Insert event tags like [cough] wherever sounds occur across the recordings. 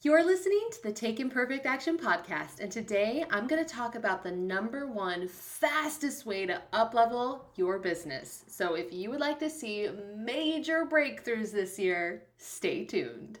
You're listening to the Take Imperfect Action podcast, and today I'm going to talk about the number one fastest way to uplevel your business. So, if you would like to see major breakthroughs this year, stay tuned.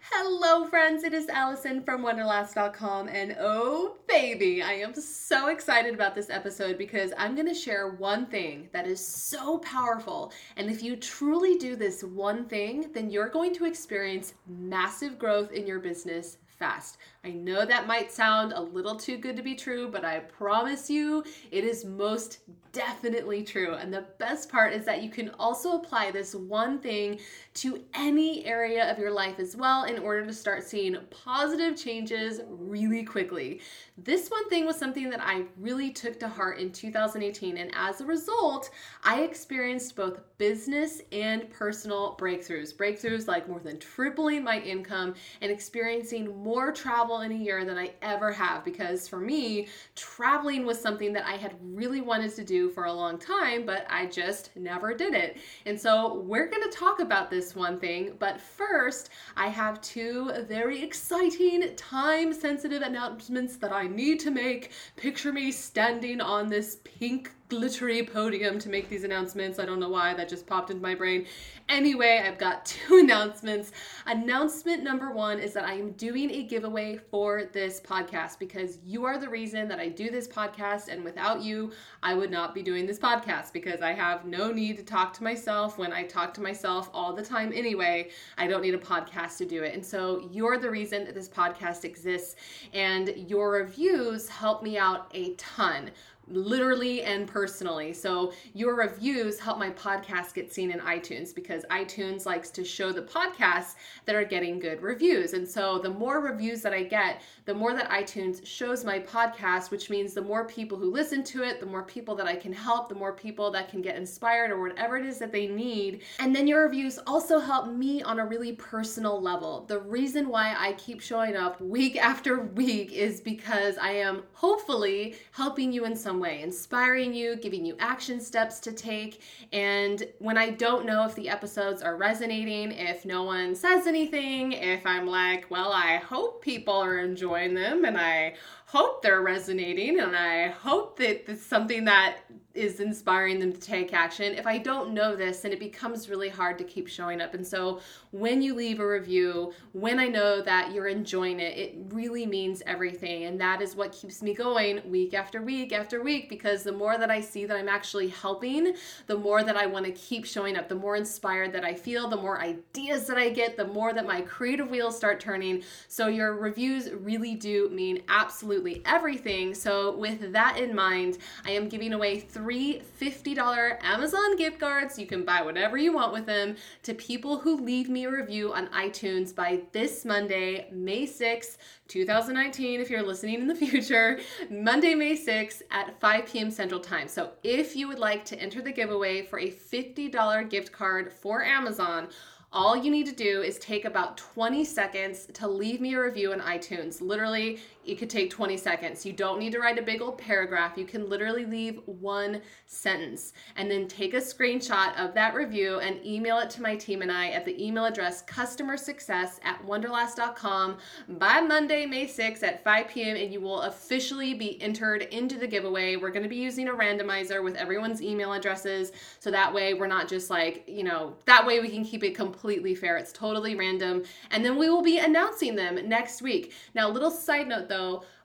Hello, friends. It is Allison from Wonderlass.com, and oh, baby, I am so excited about this episode because I'm going to share one thing that is so powerful. And if you truly do this one thing, then you're going to experience massive growth in your business fast. I know that might sound a little too good to be true, but I promise you it is most definitely true. And the best part is that you can also apply this one thing to any area of your life as well in order to start seeing positive changes really quickly. This one thing was something that I really took to heart in 2018, and as a result, I experienced both business and personal breakthroughs. Breakthroughs like more than tripling my income and experiencing more travel in a year than I ever have because for me, traveling was something that I had really wanted to do for a long time, but I just never did it. And so we're going to talk about this one thing, but first, I have two very exciting, time sensitive announcements that I need to make. Picture me standing on this pink glittery podium to make these announcements. I don't know why that just popped into my brain. Anyway, I've got [laughs] two announcements. Announcement number one is that I am doing a giveaway for this podcast because you are the reason that I do this podcast, and without you, I would not be doing this podcast because I have no need to talk to myself when I talk to myself all the time anyway. I don't need a podcast to do it. And so you're the reason that this podcast exists, and your reviews help me out a ton literally and personally. So your reviews help my podcast get seen in iTunes because iTunes likes to show the podcasts that are getting good reviews. And so the more reviews that I get, the more that iTunes shows my podcast, which means the more people who listen to it, the more people that I can help, the more people that can get inspired or whatever it is that they need. And then your reviews also help me on a really personal level. The reason why I keep showing up week [laughs] after week is because I am hopefully helping you in some some way, inspiring you, giving you action steps to take. And when I don't know if the episodes are resonating, if no one says anything, if I'm like, well, I hope people are enjoying them and I hope they're resonating and I hope that it's something that is inspiring them to take action. If I don't know this, then it becomes really hard to keep showing up. And so when you leave a review, when I know that you're enjoying it, it really means everything. And that is what keeps me going week after week after week because the more that I see that I'm actually helping, the more that I want to keep showing up, the more inspired that I feel, the more ideas that I get, the more that my creative wheels start turning. So your reviews really do mean absolutely everything. So with that in mind, I am giving away three three $50 Amazon gift cards. You can buy whatever you want with them to people who leave me a review on iTunes by this Monday, May 6th, 2019, if you're listening in the [laughs] future, Monday, May 6th at 5 p.m. Central Time. So if you would like to enter the giveaway for a $50 gift card for Amazon, all you need to do is take about 20 seconds to leave me a review on iTunes. Literally, it could take 20 seconds. You don't need to write a big old paragraph. You can literally leave one sentence and then take a screenshot of that review and email it to my team and I at the email address customer success at wonderlass.com by Monday, May 6th at 5 p.m. and you will officially be entered into the giveaway. We're going to be using a randomizer with everyone's email addresses so that way we're not just like, you know, that way we can keep it completely fair. It's totally random. And then we will be announcing them next week. Now, little side note though,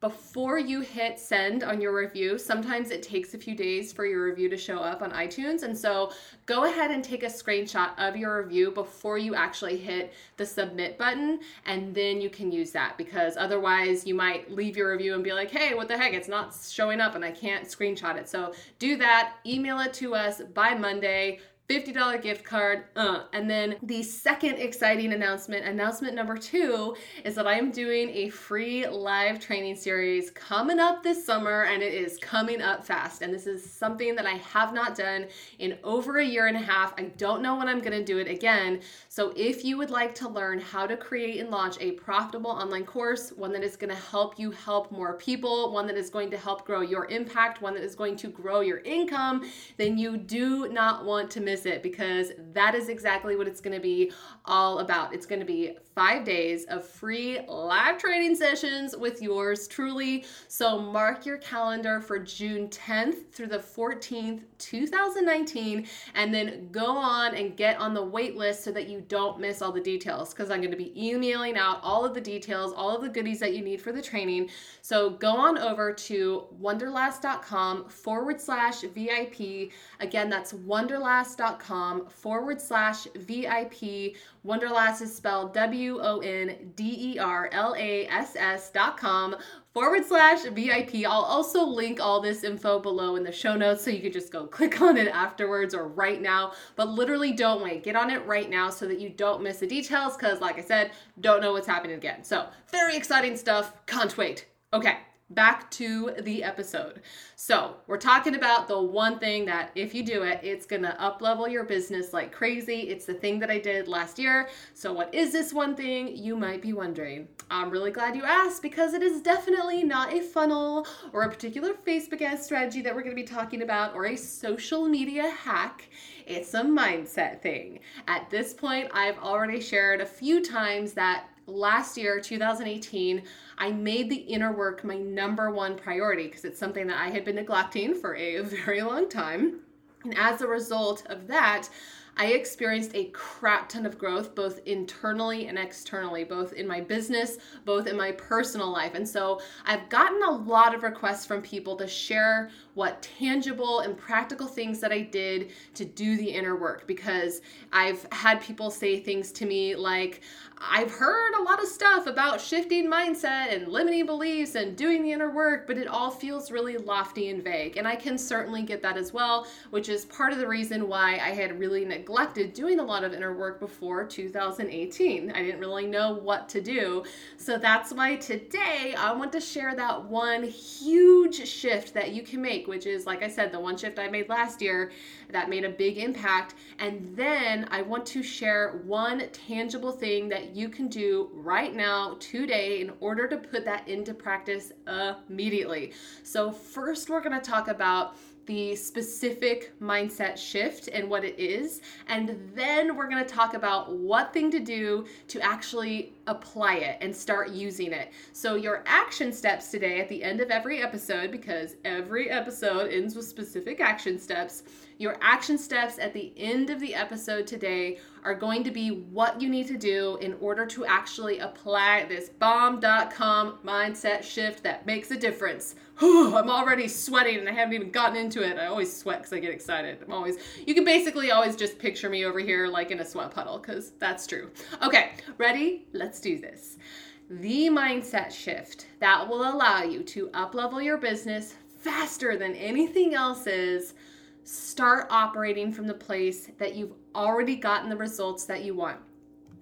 before you hit send on your review, sometimes it takes a few days for your review to show up on iTunes. And so go ahead and take a screenshot of your review before you actually hit the submit button, and then you can use that because otherwise you might leave your review and be like, hey, what the heck? It's not showing up and I can't screenshot it. So do that, email it to us by Monday. $50 gift card. Uh. And then the second exciting announcement, announcement number two, is that I am doing a free live training series coming up this summer and it is coming up fast. And this is something that I have not done in over a year and a half. I don't know when I'm going to do it again. So if you would like to learn how to create and launch a profitable online course, one that is going to help you help more people, one that is going to help grow your impact, one that is going to grow your income, then you do not want to miss it because that is exactly what it's going to be all about. It's going to be five days of free live training sessions with yours truly. So mark your calendar for June 10th through the 14th, 2019, and then go on and get on the wait list so that you don't miss all the details because I'm going to be emailing out all of the details, all of the goodies that you need for the training. So go on over to wonderlass.com forward slash VIP. Again, that's wonderlass.com forward slash VIP. Wonderlass is spelled W O N D E R L A S S dot com forward slash VIP. I'll also link all this info below in the show notes so you can just go [laughs] click on it afterwards or right now. But literally don't wait. Get on it right now so that you don't miss the details because, like I said, don't know what's happening again. So, very exciting stuff. Can't wait. Okay back to the episode. So, we're talking about the one thing that if you do it, it's going to up level your business like crazy. It's the thing that I did last year. So, what is this one thing? You might be wondering. I'm really glad you asked because it is definitely not a funnel or a particular Facebook ad strategy that we're going to be talking about or a social media hack. It's a mindset thing. At this point, I've already shared a few times that last year, 2018, I made the inner work my number one priority because it's something that I had been neglecting for a [laughs] very long time. And as a result of that, I experienced a crap ton of growth, both internally and externally, both in my business, both in my personal life. And so I've gotten a lot of requests from people to share what tangible and practical things that I did to do the inner work because I've had people say things to me like, I've heard a lot of stuff about shifting mindset and limiting beliefs and doing the inner work, but it all feels really lofty and vague. And I can certainly get that as well, which is part of the reason why I had really neglected doing a lot of inner work before 2018. I didn't really know what to do. So that's why today I want to share that one huge shift that you can make, which is, like I said, the one shift I made last year that made a big impact. And then I want to share one tangible thing that you can do right now, today, in order to put that into practice immediately. So, first, we're going to talk about the specific mindset shift and what it is. And then we're going to talk about what thing to do to actually apply it and start using it. So, your action steps today at the end of every episode, because every episode ends with specific action steps, your action steps at the end of the episode today are going to be what you need to do in order to actually apply this bomb.com mindset shift that makes a difference. I'm already sweating and I haven't even gotten into it. I always sweat because I get excited. I'm always, you can basically always just picture me over here like in a sweat puddle because that's true. Okay, ready? Let's do this. The mindset shift that will allow you to uplevel your business faster than anything else is start operating from the place that you've already gotten the results that you want.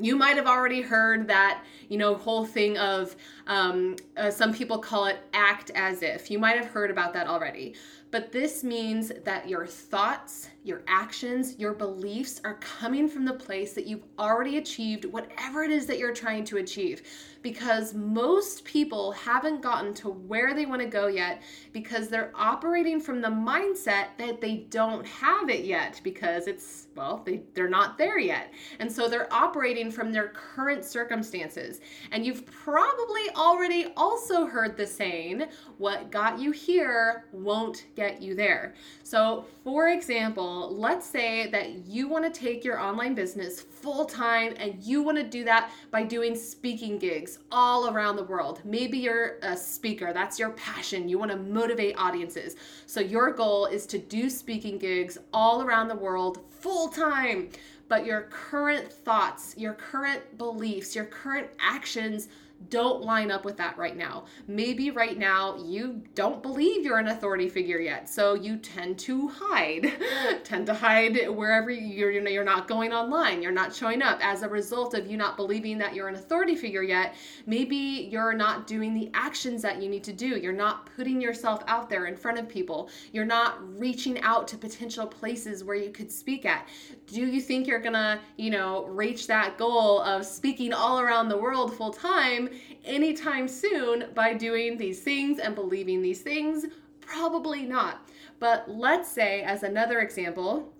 You might have already heard that you know whole thing of um, uh, some people call it act as if. You might have heard about that already but this means that your thoughts your actions your beliefs are coming from the place that you've already achieved whatever it is that you're trying to achieve. Because most people haven't gotten to where they want to go yet because they're operating from the mindset that they don't have it yet because it's well they, they're not there yet. And so they're operating from their current circumstances. And you've probably already also heard the saying what got you here won't get you there. So, for example, let's say that you want to take your online business full time and you want to do that by doing speaking gigs all around the world. Maybe you're a speaker, that's your passion. You want to motivate audiences. So, your goal is to do speaking gigs all around the world full time. But your current thoughts, your current beliefs, your current actions don't line up with that right now. Maybe right now you don't believe you're an authority figure yet, so you tend to hide. [laughs] tend to hide wherever you're you know you're not going online, you're not showing up as a result of you not believing that you're an authority figure yet. Maybe you're not doing the actions that you need to do. You're not putting yourself out there in front of people. You're not reaching out to potential places where you could speak at. Do you think you're to, you know, reach that goal of speaking all around the world full time anytime soon by doing these things and believing these things? Probably not. But let's say, as another example,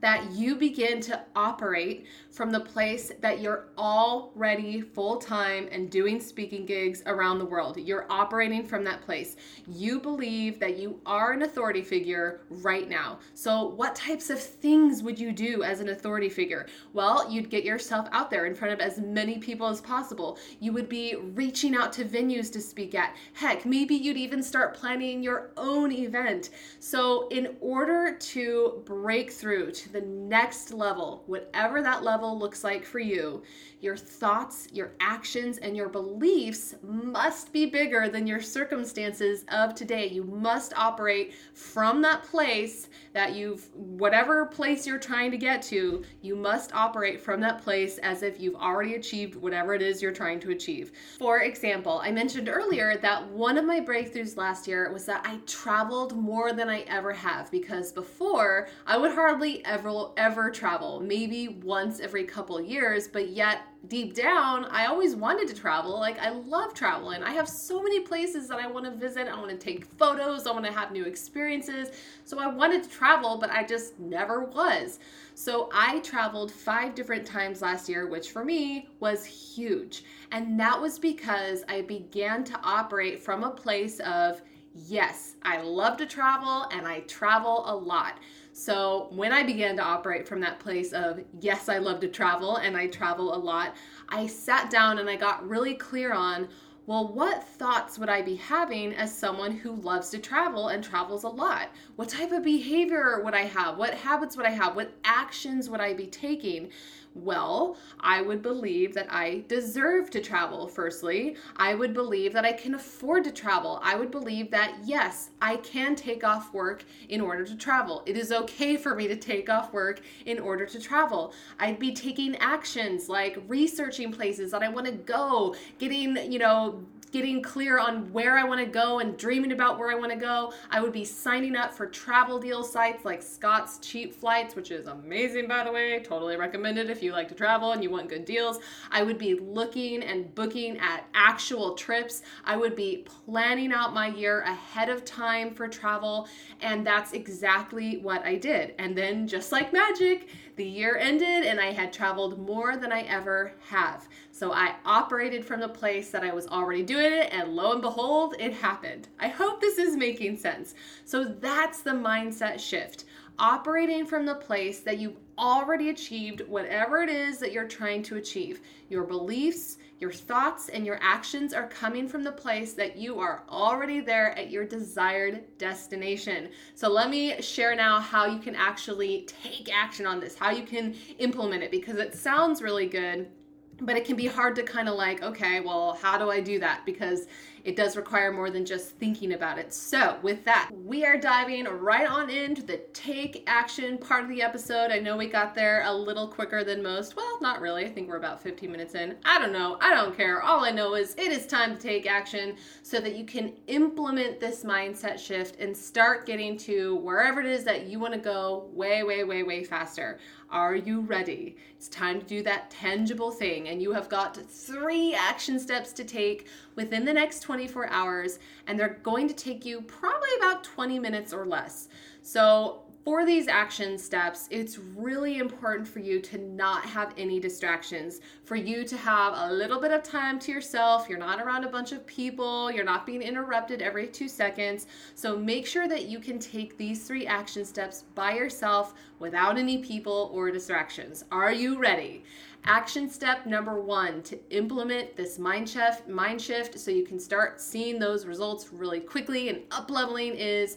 that you begin to operate from the place that you're already full time and doing speaking gigs around the world. You're operating from that place. You believe that you are an authority figure right now. So, what types of things would you do as an authority figure? Well, you'd get yourself out there in front of as many people as possible. You would be reaching out to venues to speak at. Heck, maybe you'd even start planning your own event. So, in order to break through to the next level, whatever that level looks like for you, your thoughts, your actions, and your beliefs must be bigger than your circumstances of today. You must operate from that place that you've, whatever place you're trying to get to, you must operate from that place as if you've already achieved whatever it is you're trying to achieve. For example, I mentioned earlier that one of my breakthroughs last year was that I traveled more than I ever have because before I would hardly ever ever travel, maybe once every couple years, but yet deep down, I always wanted to travel. Like, I love traveling. I have so many places that I want to visit. I want to take photos. I want to have new experiences. So, I wanted to travel, but I just never was. So, I traveled five different times last year, which for me was huge. And that was because I began to operate from a place of, yes, I love to travel and I travel a lot. So when I began to operate from that place of, yes, I love to travel and I travel a lot, I sat down and I got really clear on, well, what thoughts would I be having as someone who loves to travel and travels a lot? What type of behavior would I have? What habits would I have? What actions would I be taking? Well, I would believe that I deserve to travel, firstly. I would believe that I can afford to travel. I would believe that, yes, I can take off work in order to travel. It is okay for me to take off work in order to travel. I'd be taking actions like researching places that I want to go, getting, you know, getting clear on where I want to go and dreaming about where I want to go. I would be signing up for travel deal sites like Scott's Cheap Flights, which is amazing, by the way. Totally recommend it if you like to travel and you want good deals. I would be looking and booking at actual trips. I would be planning out my year ahead of time for travel. And that's exactly what I did. And then, just like magic, the year ended and I had traveled more than I ever have. So I operated from the place that I was already doing it, and lo and behold, it happened. I hope this is making sense. So that's the mindset shift. Operating from the place that you've already achieved whatever it is that you're trying to achieve. Your beliefs, your thoughts, and your actions are coming from the place that you are already there at your desired destination. So, let me share now how you can actually take action on this, how you can implement it, because it sounds really good but it can be hard to kind of like okay well how do i do that because it does require more than just thinking about it. So with that we are diving right on into the take action part of the episode. I know we got there a little quicker than most. Well not really. I think we're about 15 minutes in. I don't know. I don't care. All i know is it is time to take action so that you can implement this mindset shift and start getting to wherever it is that you want to go way way way way faster. Are you ready? It's time to do that tangible thing, and you have got three action steps to take within the next 24 hours, and they're going to take you probably about 20 minutes or less. So, for these action steps, it's really important for you to not have any distractions, for you to have a little bit of time to yourself. You're not around a bunch of people, you're not being interrupted every two seconds. So make sure that you can take these three action steps by yourself without any people or distractions. Are you ready? Action step number one to implement this mind shift, mind shift so you can start seeing those results really quickly and up leveling is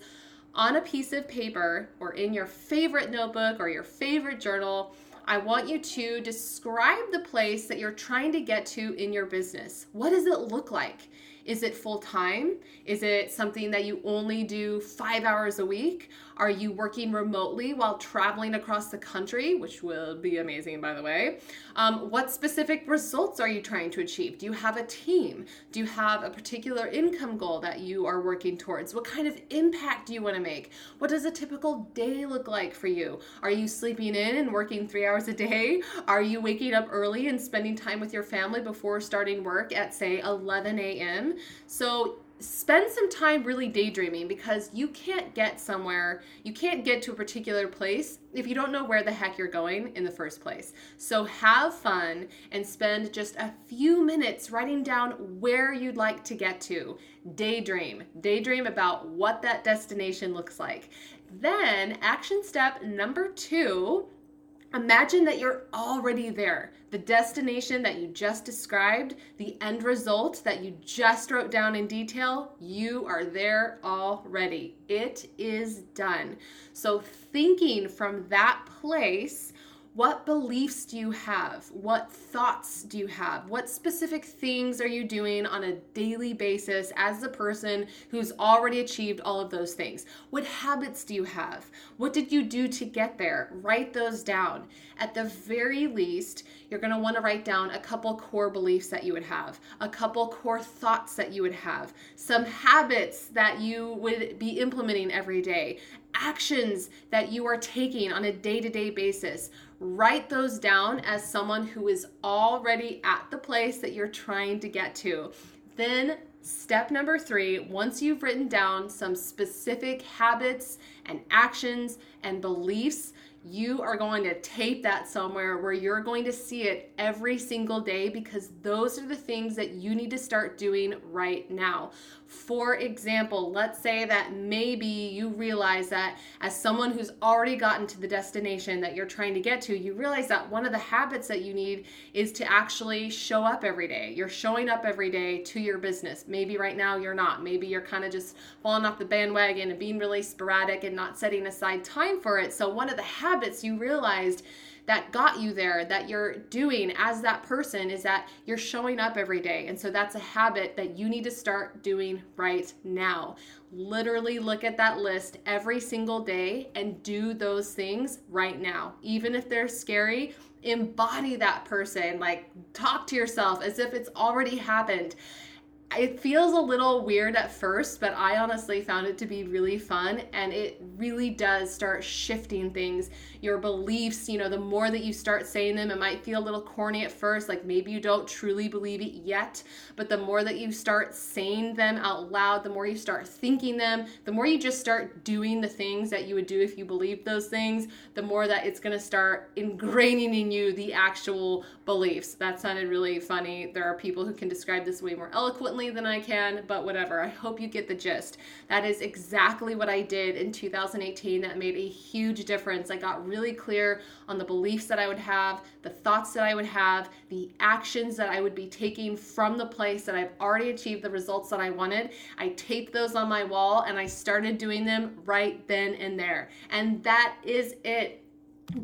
on a piece of paper or in your favorite notebook or your favorite journal, I want you to describe the place that you're trying to get to in your business. What does it look like? Is it full time? Is it something that you only do five hours a week? Are you working remotely while traveling across the country, which will be amazing, by the way? Um, what specific results are you trying to achieve? Do you have a team? Do you have a particular income goal that you are working towards? What kind of impact do you want to make? What does a typical day look like for you? Are you sleeping in and working three hours a day? Are you waking up early and spending time with your family before starting work at, say, 11 a.m.? So spend some time really daydreaming because you can't get somewhere, you can't get to a particular place if you don't know where the heck you're going in the first place. So have fun and spend just a few minutes writing down where you'd like to get to. Daydream. Daydream about what that destination looks like. Then, action step number two Imagine that you're already there. The destination that you just described, the end result that you just wrote down in detail, you are there already. It is done. So, thinking from that place, what beliefs do you have? What thoughts do you have? What specific things are you doing on a daily basis as a person who's already achieved all of those things? What habits do you have? What did you do to get there? Write those down. At the very least, you're going to want to write down a couple core beliefs that you would have, a couple core thoughts that you would have, some habits that you would be implementing every day, actions that you are taking on a day to day basis. Write those down as someone who is already at the place that you're trying to get to. Then, step number three once you've written down some specific habits and actions and beliefs you are going to tape that somewhere where you're going to see it every single day because those are the things that you need to start doing right now. For example, let's say that maybe you realize that as someone who's already gotten to the destination that you're trying to get to, you realize that one of the habits that you need is to actually show up every day. You're showing up every day to your business. Maybe right now you're not. Maybe you're kind of just falling off the bandwagon and being really sporadic and not setting aside time for it. So, one of the habits you realized that got you there that you're doing as that person is that you're showing up every day. And so that's a habit that you need to start doing right now. Literally look at that list every single day and do those things right now. Even if they're scary, embody that person. Like talk to yourself as if it's already happened it feels a little weird at first, but I honestly found it to be really fun and it really does start shifting things. Your beliefs, you know, the more that you start saying them, it might feel a little corny at first, like maybe you don't truly believe it yet, but the more that you start saying them out loud, the more you start thinking them, the more you just start doing the things that you would do if you believed those things, the more that it's going to start ingraining in you the actual beliefs. That sounded really funny. There are people who can describe this way more eloquently differently than I can, but whatever. I hope you get the gist. That is exactly what I did in 2018 that made a huge difference. I got really clear on the beliefs that I would have, the thoughts that I would have, the actions that I would be taking from the place that I've already achieved the results that I wanted. I taped those on my wall and I started doing them right then and there. And that is it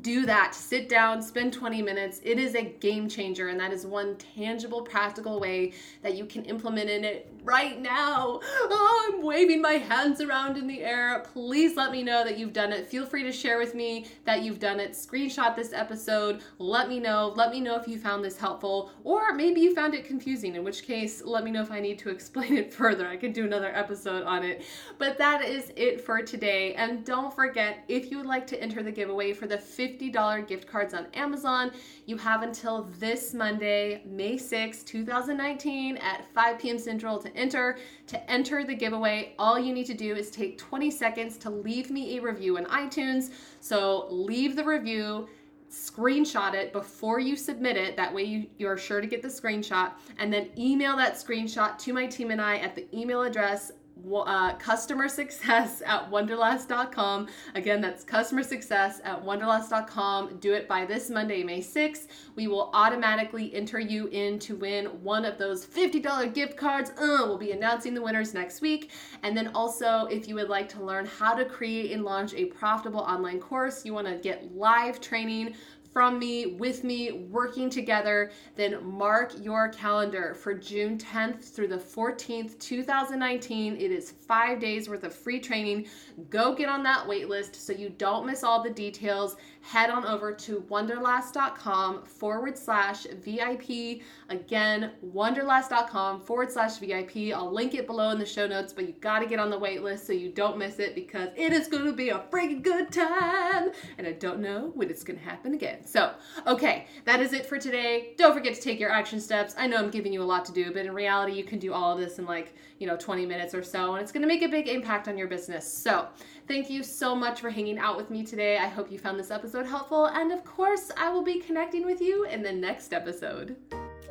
do that. Sit down, spend 20 minutes. It is a game changer, and that is one tangible, practical way that you can implement in it right now. Oh, I'm waving my hands around in the air. Please let me know that you've done it. Feel free to share with me that you've done it. Screenshot this episode. Let me know. Let me know if you found this helpful, or maybe you found it confusing, in which case, let me know if I need to [laughs] explain it further. I could do another episode on it. But that is it for today. And don't forget, if you would like to enter the giveaway for the $50 gift cards on Amazon. You have until this Monday, May 6, 2019 at 5 p.m. Central to enter. To enter the giveaway, all you need to do is take 20 seconds to leave me a review in iTunes. So leave the review screenshot it before you submit it. That way you, you're sure to get the screenshot. And then email that screenshot to my team and I at the email address uh, customer success at wonderlass.com. Again, that's customer success at wonderlass.com. Do it by this Monday, May 6th. We will automatically enter you in to win one of those $50 gift cards. Uh, we'll be announcing the winners next week. And then also, if you would like to learn how to create and launch a profitable online course, you want to get live training from me, with me, working together, then mark your calendar for June 10th through the 14th, 2019. It is five days worth of free training. Go get on that wait list so you don't miss all the details. Head on over to wonderlass.com forward slash VIP. Again, wonderlass.com forward slash VIP. I'll link it below in the show notes, but you got to get on the wait list so you don't miss it because it is to be a freaking good time. And I don't know when it's to happen again. So, okay, that is it for today. Don't forget to take your action steps. I know I'm giving you a lot to do, but in reality, you can do all of this in like, you know, 20 minutes or so, and it's gonna make a big impact on your business. So, thank you so much for hanging out with me today. I hope you found this episode helpful, and of course, I will be connecting with you in the next episode.